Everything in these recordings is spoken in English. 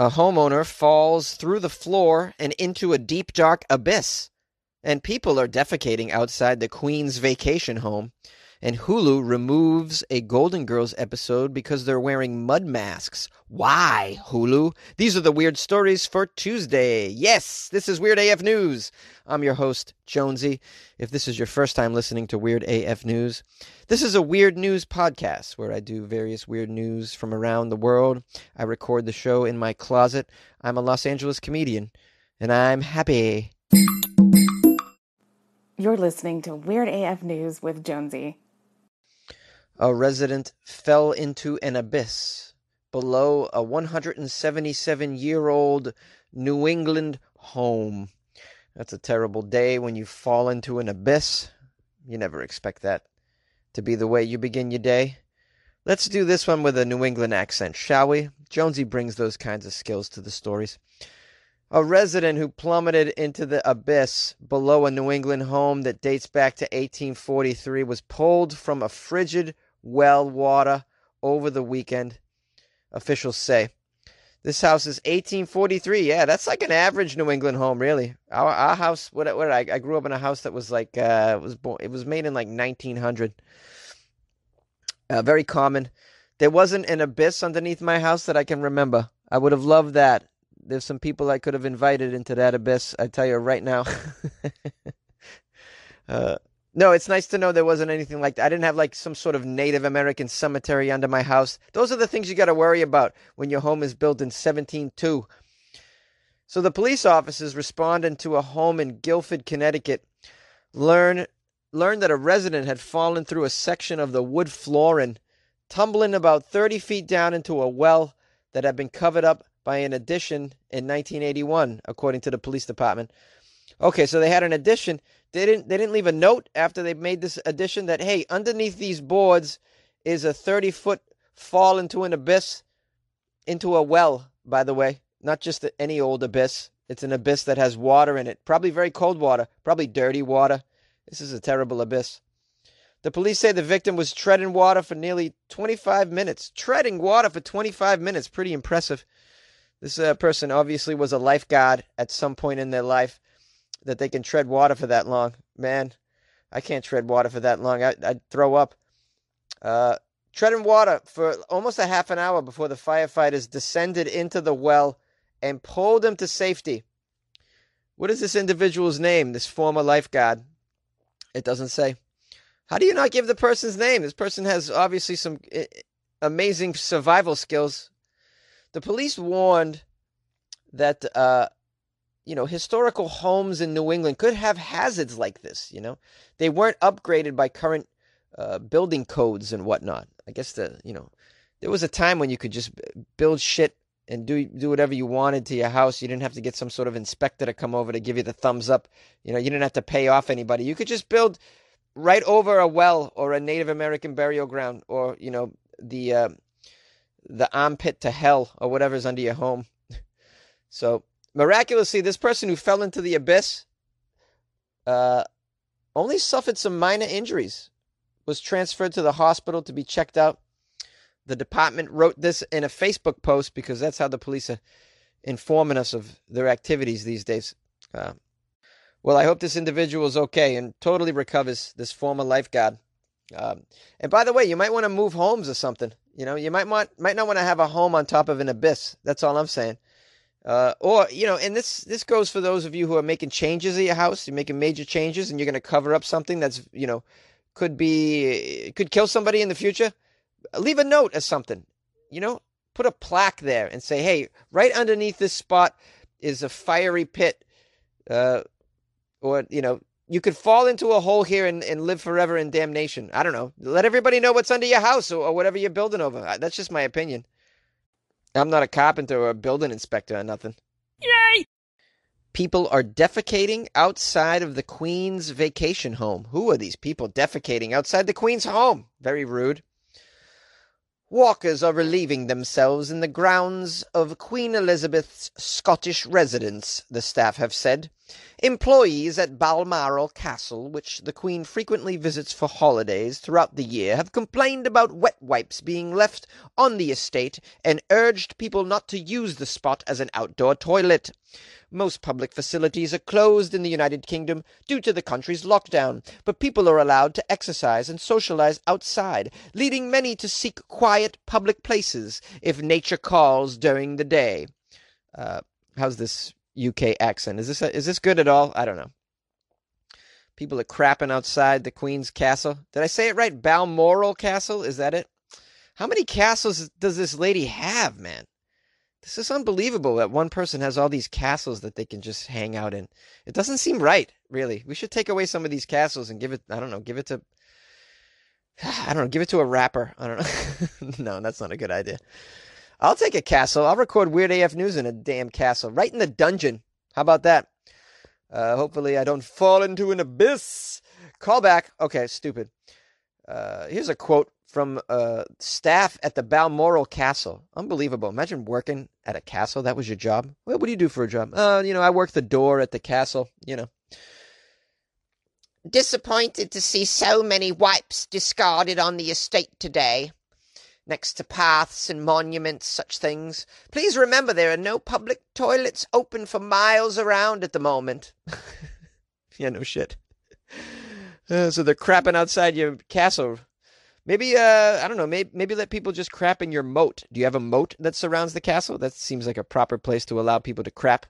A homeowner falls through the floor and into a deep, dark abyss. And people are defecating outside the Queen's vacation home. And Hulu removes a Golden Girls episode because they're wearing mud masks. Why, Hulu? These are the weird stories for Tuesday. Yes, this is Weird AF News. I'm your host, Jonesy. If this is your first time listening to Weird AF News, this is a weird news podcast where I do various weird news from around the world. I record the show in my closet. I'm a Los Angeles comedian, and I'm happy. You're listening to Weird AF News with Jonesy. A resident fell into an abyss below a 177 year old New England home. That's a terrible day when you fall into an abyss. You never expect that to be the way you begin your day. Let's do this one with a New England accent, shall we? Jonesy brings those kinds of skills to the stories. A resident who plummeted into the abyss below a New England home that dates back to 1843 was pulled from a frigid well water over the weekend, officials say. This house is 1843. Yeah, that's like an average New England home, really. Our, our house, what, what I, I grew up in a house that was like uh, was born, it was made in like 1900. Uh, very common. There wasn't an abyss underneath my house that I can remember. I would have loved that. There's some people I could have invited into that abyss. I tell you right now. uh, no, it's nice to know there wasn't anything like that. I didn't have like some sort of Native American cemetery under my house. Those are the things you got to worry about when your home is built in 1702. So the police officers responding to a home in Guilford, Connecticut, learn learned that a resident had fallen through a section of the wood flooring, tumbling about 30 feet down into a well that had been covered up by an addition in 1981, according to the police department. Okay, so they had an addition. They didn't they didn't leave a note after they made this addition that hey, underneath these boards is a 30 foot fall into an abyss, into a well. By the way, not just any old abyss. It's an abyss that has water in it, probably very cold water, probably dirty water. This is a terrible abyss. The police say the victim was treading water for nearly 25 minutes. Treading water for 25 minutes, pretty impressive. This uh, person obviously was a lifeguard at some point in their life that they can tread water for that long. Man, I can't tread water for that long. I, would throw up. Uh, treading water for almost a half an hour before the firefighters descended into the well and pulled him to safety. What is this individual's name, this former lifeguard? It doesn't say. How do you not give the person's name? This person has obviously some eh, amazing survival skills. The police warned that uh, you know historical homes in New England could have hazards like this. You know, they weren't upgraded by current uh, building codes and whatnot. I guess the you know there was a time when you could just build shit and do do whatever you wanted to your house. You didn't have to get some sort of inspector to come over to give you the thumbs up. You know, you didn't have to pay off anybody. You could just build right over a well or a Native American burial ground or you know the uh, the armpit to hell or whatever's under your home. so miraculously, this person who fell into the abyss uh, only suffered some minor injuries. Was transferred to the hospital to be checked out. The department wrote this in a Facebook post because that's how the police are informing us of their activities these days. Uh, well, I hope this individual is okay and totally recovers. This former lifeguard. Um, and by the way, you might want to move homes or something. You know, you might want might not want to have a home on top of an abyss. That's all I'm saying. Uh, or you know, and this this goes for those of you who are making changes at your house. You're making major changes, and you're going to cover up something that's you know could be could kill somebody in the future. Leave a note or something. You know, put a plaque there and say, "Hey, right underneath this spot is a fiery pit." Uh, or you know, you could fall into a hole here and, and live forever in damnation. I don't know. Let everybody know what's under your house or, or whatever you're building over. That's just my opinion. I'm not a carpenter or a building inspector or nothing. Yay! People are defecating outside of the Queen's vacation home. Who are these people defecating outside the Queen's home? Very rude. Walkers are relieving themselves in the grounds of Queen Elizabeth's Scottish residence, the staff have said. Employees at Balmoral Castle, which the Queen frequently visits for holidays throughout the year, have complained about wet wipes being left on the estate and urged people not to use the spot as an outdoor toilet. Most public facilities are closed in the United Kingdom due to the country's lockdown, but people are allowed to exercise and socialize outside, leading many to seek quiet public places if nature calls during the day. Uh, how's this UK accent. Is this is this good at all? I don't know. People are crapping outside the Queen's castle. Did I say it right? Balmoral Castle? Is that it? How many castles does this lady have, man? This is unbelievable that one person has all these castles that they can just hang out in. It doesn't seem right, really. We should take away some of these castles and give it, I don't know, give it to, I don't know, give it to a rapper. I don't know. no, that's not a good idea. I'll take a castle. I'll record Weird AF News in a damn castle, right in the dungeon. How about that? Uh, hopefully, I don't fall into an abyss. Call back. Okay, stupid. Uh, here's a quote from uh, staff at the Balmoral Castle. Unbelievable. Imagine working at a castle. That was your job. What do you do for a job? Uh, you know, I work the door at the castle. You know. Disappointed to see so many wipes discarded on the estate today next to paths and monuments, such things. Please remember there are no public toilets open for miles around at the moment. yeah, no shit. Uh, so they're crapping outside your castle. Maybe, uh, I don't know, maybe, maybe let people just crap in your moat. Do you have a moat that surrounds the castle? That seems like a proper place to allow people to crap.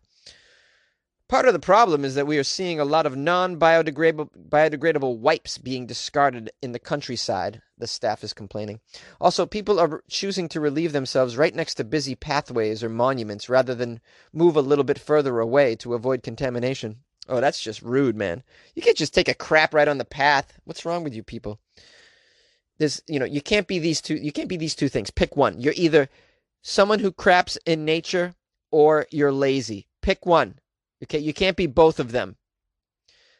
Part of the problem is that we are seeing a lot of non biodegradable wipes being discarded in the countryside, the staff is complaining. Also, people are choosing to relieve themselves right next to busy pathways or monuments rather than move a little bit further away to avoid contamination. Oh, that's just rude, man. You can't just take a crap right on the path. What's wrong with you people? There's, you know, you can't be these two you can't be these two things. Pick one. You're either someone who craps in nature or you're lazy. Pick one. Okay, you can't be both of them.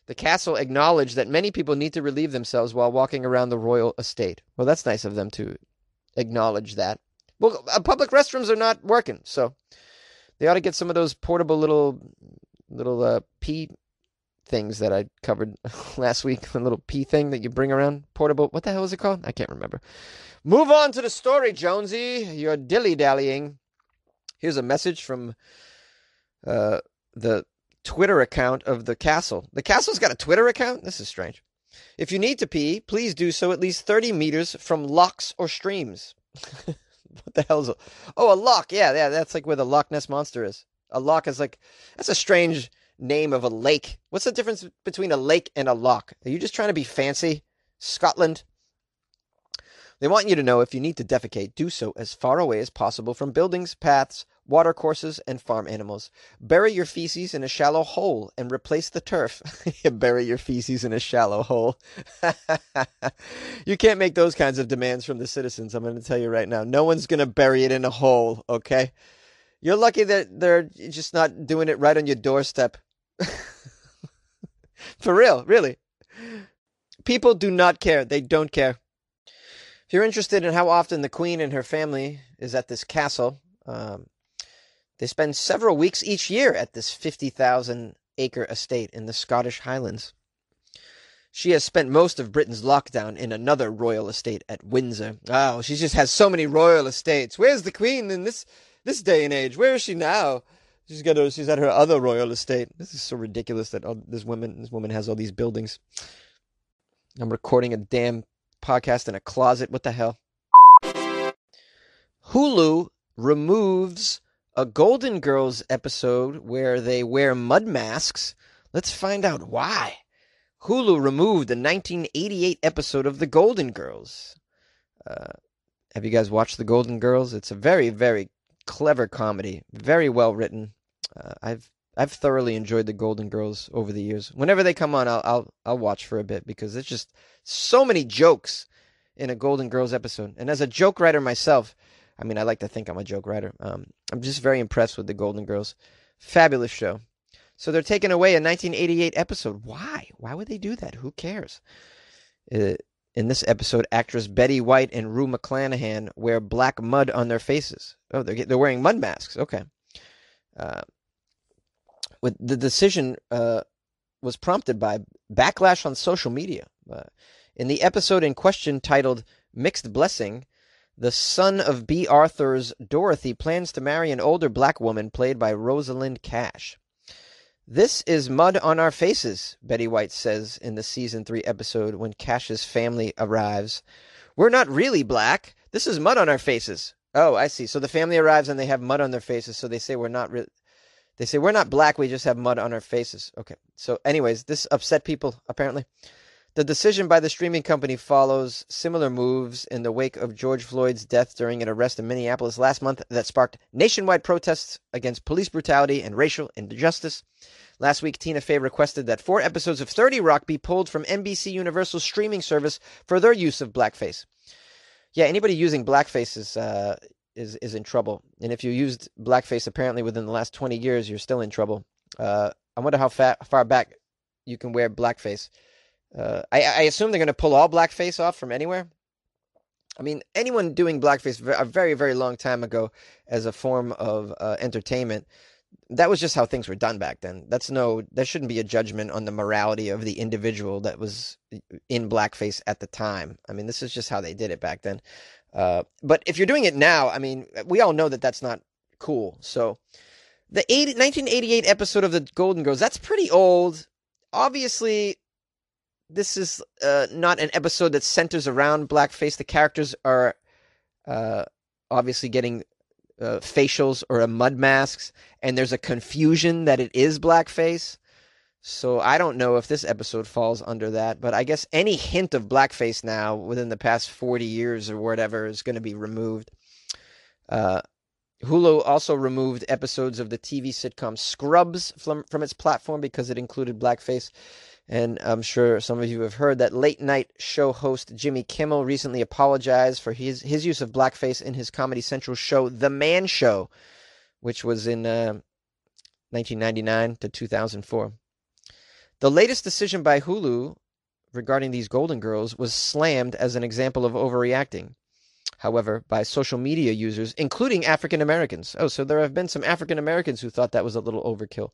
The castle acknowledged that many people need to relieve themselves while walking around the royal estate. Well, that's nice of them to acknowledge that. Well, uh, public restrooms are not working, so they ought to get some of those portable little little uh, pee things that I covered last week. A little pee thing that you bring around, portable. What the hell is it called? I can't remember. Move on to the story, Jonesy. You're dilly dallying. Here's a message from uh, the Twitter account of the castle. The castle's got a Twitter account? This is strange. If you need to pee, please do so at least 30 meters from locks or streams. what the hell is a. Oh, a lock. Yeah, yeah, that's like where the Loch Ness Monster is. A lock is like. That's a strange name of a lake. What's the difference between a lake and a lock? Are you just trying to be fancy? Scotland? They want you to know if you need to defecate, do so as far away as possible from buildings, paths, watercourses, and farm animals. Bury your feces in a shallow hole and replace the turf. Bury your feces in a shallow hole. you can't make those kinds of demands from the citizens, I'm going to tell you right now. No one's going to bury it in a hole, okay? You're lucky that they're just not doing it right on your doorstep. For real, really. People do not care. They don't care. If you're interested in how often the Queen and her family is at this castle, um, they spend several weeks each year at this 50,000 acre estate in the Scottish Highlands. She has spent most of Britain's lockdown in another royal estate at Windsor. Oh, she just has so many royal estates. Where's the Queen in this this day and age? Where is she now? She's got she's at her other royal estate. This is so ridiculous that all, this woman this woman has all these buildings. I'm recording a damn podcast in a closet. What the hell? Hulu removes a Golden Girls episode where they wear mud masks. Let's find out why. Hulu removed the 1988 episode of The Golden Girls. Uh, have you guys watched The Golden Girls? It's a very, very clever comedy, very well written. Uh, I've I've thoroughly enjoyed The Golden Girls over the years. Whenever they come on, I'll I'll I'll watch for a bit because it's just so many jokes in a Golden Girls episode. And as a joke writer myself, I mean, I like to think I'm a joke writer. Um, I'm just very impressed with the Golden Girls. Fabulous show. So they're taking away a 1988 episode. Why? Why would they do that? Who cares? Uh, in this episode, actress Betty White and Rue McClanahan wear black mud on their faces. Oh, they're they're wearing mud masks. Okay. Uh, With the decision uh, was prompted by backlash on social media. Uh, in the episode in question titled "Mixed Blessing," the son of Bea Arthur's Dorothy plans to marry an older black woman played by Rosalind Cash. This is mud on our faces, Betty White says in the season 3 episode when Cash's family arrives. We're not really black. This is mud on our faces. Oh, I see. So the family arrives and they have mud on their faces, so they say we're not really they say we're not black, we just have mud on our faces. Okay. So anyways, this upset people apparently. The decision by the streaming company follows similar moves in the wake of George Floyd's death during an arrest in Minneapolis last month that sparked nationwide protests against police brutality and racial injustice. Last week, Tina Fey requested that four episodes of 30 Rock be pulled from NBC Universal's streaming service for their use of blackface. Yeah, anybody using blackface is, uh, is, is in trouble. And if you used blackface apparently within the last 20 years, you're still in trouble. Uh, I wonder how far back you can wear blackface. Uh, I, I assume they're going to pull all blackface off from anywhere. I mean, anyone doing blackface a very, very long time ago as a form of uh, entertainment, that was just how things were done back then. That's no, that shouldn't be a judgment on the morality of the individual that was in blackface at the time. I mean, this is just how they did it back then. Uh, but if you're doing it now, I mean, we all know that that's not cool. So the 80, 1988 episode of the Golden Girls, that's pretty old. Obviously, this is uh, not an episode that centers around blackface. The characters are uh, obviously getting uh, facials or mud masks, and there's a confusion that it is blackface. So I don't know if this episode falls under that, but I guess any hint of blackface now within the past 40 years or whatever is going to be removed. Uh, Hulu also removed episodes of the TV sitcom Scrubs from, from its platform because it included blackface. And I'm sure some of you have heard that late night show host Jimmy Kimmel recently apologized for his, his use of blackface in his Comedy Central show, The Man Show, which was in uh, 1999 to 2004. The latest decision by Hulu regarding these Golden Girls was slammed as an example of overreacting. However, by social media users, including African Americans. Oh, so there have been some African Americans who thought that was a little overkill.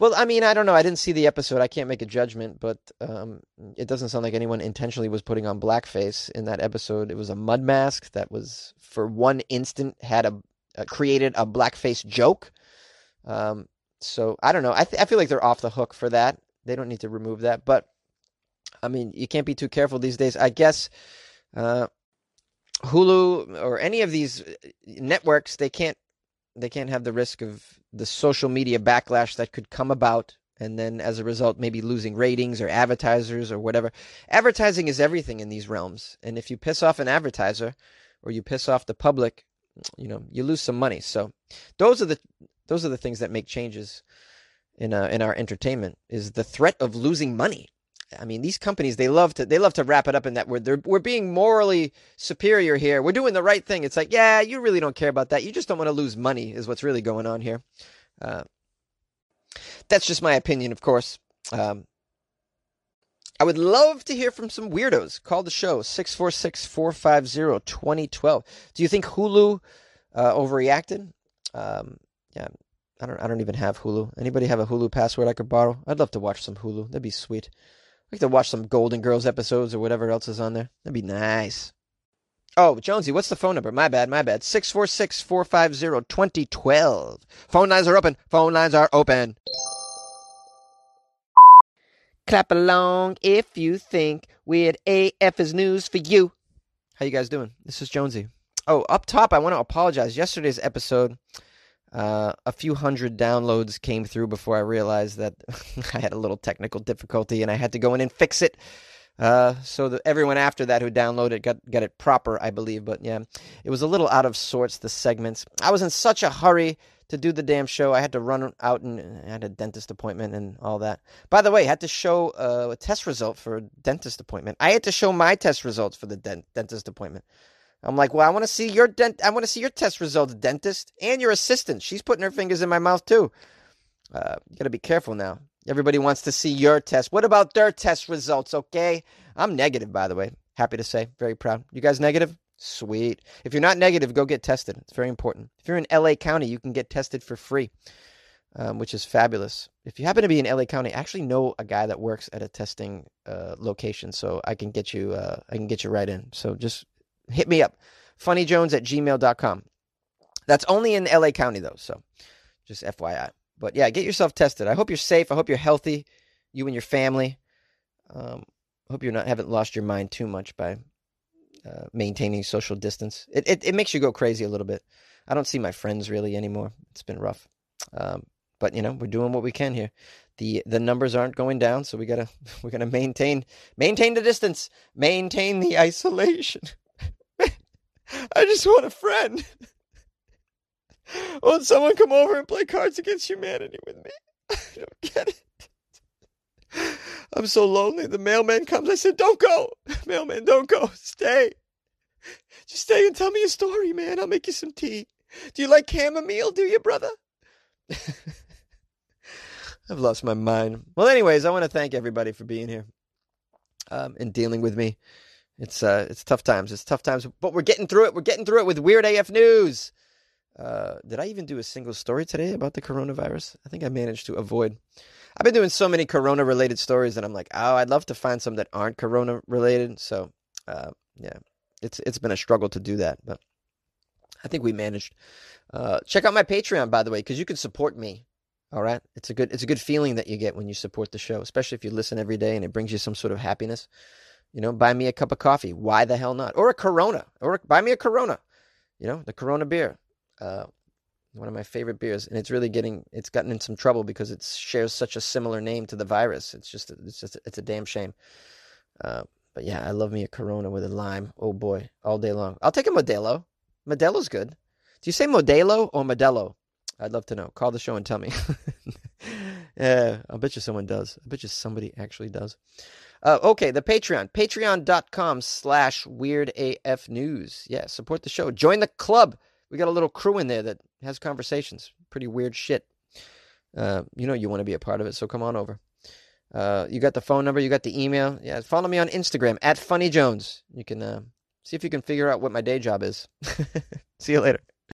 Well, I mean, I don't know. I didn't see the episode. I can't make a judgment, but um, it doesn't sound like anyone intentionally was putting on blackface in that episode. It was a mud mask that was, for one instant, had a uh, created a blackface joke. Um, so I don't know. I th- I feel like they're off the hook for that. They don't need to remove that. But I mean, you can't be too careful these days. I guess uh, Hulu or any of these uh, networks they can't they can't have the risk of the social media backlash that could come about and then as a result maybe losing ratings or advertisers or whatever. Advertising is everything in these realms and if you piss off an advertiser or you piss off the public you know you lose some money. So those are the those are the things that make changes in uh, in our entertainment is the threat of losing money I mean, these companies they love to they love to wrap it up in that. They're, we're being morally superior here. We're doing the right thing. It's like, yeah, you really don't care about that. You just don't want to lose money, is what's really going on here. Uh, that's just my opinion, of course. Um, I would love to hear from some weirdos. Call the show 646 450 2012. Do you think Hulu uh, overreacted? Um, yeah, I don't. I don't even have Hulu. Anybody have a Hulu password I could borrow? I'd love to watch some Hulu. That'd be sweet. Like to watch some Golden Girls episodes or whatever else is on there. That'd be nice. Oh, Jonesy, what's the phone number? My bad, my bad. 646 450 2012. Phone lines are open. Phone lines are open. Clap along if you think Weird AF is news for you. How you guys doing? This is Jonesy. Oh, up top, I want to apologize. Yesterday's episode uh, a few hundred downloads came through before I realized that I had a little technical difficulty and I had to go in and fix it. Uh, so that everyone after that who downloaded got got it proper, I believe. But yeah, it was a little out of sorts. The segments. I was in such a hurry to do the damn show. I had to run out and I had a dentist appointment and all that. By the way, I had to show uh, a test result for a dentist appointment. I had to show my test results for the dent- dentist appointment. I'm like, well, I want to see your dent. I want to see your test results, dentist, and your assistant. She's putting her fingers in my mouth too. Uh, you got to be careful now. Everybody wants to see your test. What about their test results? Okay, I'm negative, by the way. Happy to say, very proud. You guys negative? Sweet. If you're not negative, go get tested. It's very important. If you're in LA County, you can get tested for free. um, which is fabulous. If you happen to be in LA County, I actually know a guy that works at a testing uh, location, so I can get you uh, I can get you right in. So just hit me up, funnyjones at gmail.com. That's only in LA County though, so just FYI. But yeah, get yourself tested. I hope you're safe. I hope you're healthy, you and your family. Um, hope you're not haven't lost your mind too much by uh, maintaining social distance. It, it it makes you go crazy a little bit. I don't see my friends really anymore. It's been rough. Um, but you know, we're doing what we can here. The the numbers aren't going down, so we gotta we're gonna maintain maintain the distance, maintain the isolation. I just want a friend. Won't someone come over and play Cards Against Humanity with me? I don't get it. I'm so lonely. The mailman comes. I said, Don't go. Mailman, don't go. Stay. Just stay and tell me a story, man. I'll make you some tea. Do you like chamomile, do you, brother? I've lost my mind. Well, anyways, I want to thank everybody for being here um, and dealing with me. It's uh, it's tough times. It's tough times, but we're getting through it. We're getting through it with Weird AF News. Uh, did I even do a single story today about the coronavirus? I think I managed to avoid. I've been doing so many corona related stories that I'm like, oh, I'd love to find some that aren't corona related. So, uh, yeah, it's it's been a struggle to do that, but I think we managed. Uh, check out my Patreon, by the way, because you can support me. All right, it's a good it's a good feeling that you get when you support the show, especially if you listen every day and it brings you some sort of happiness. You know, buy me a cup of coffee. Why the hell not? Or a Corona. Or buy me a Corona. You know, the Corona beer. Uh, one of my favorite beers, and it's really getting it's gotten in some trouble because it shares such a similar name to the virus. It's just it's just it's a damn shame. Uh, but yeah, I love me a Corona with a lime. Oh boy, all day long. I'll take a Modelo. Modelo's good. Do you say Modelo or Modelo? I'd love to know. Call the show and tell me. yeah, I'll bet you someone does. I bet you somebody actually does. Uh, okay, the Patreon. Patreon.com slash Weird AF News. Yeah, support the show. Join the club. We got a little crew in there that has conversations. Pretty weird shit. Uh, you know you want to be a part of it, so come on over. Uh, you got the phone number, you got the email. Yeah, follow me on Instagram at Funny Jones. You can uh, see if you can figure out what my day job is. see you later.